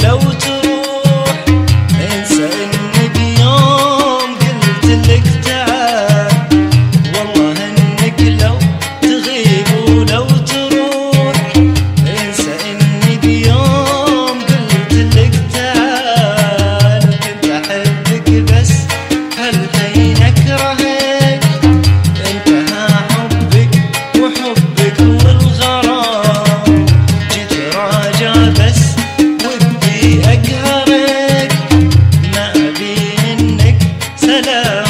No you. yeah.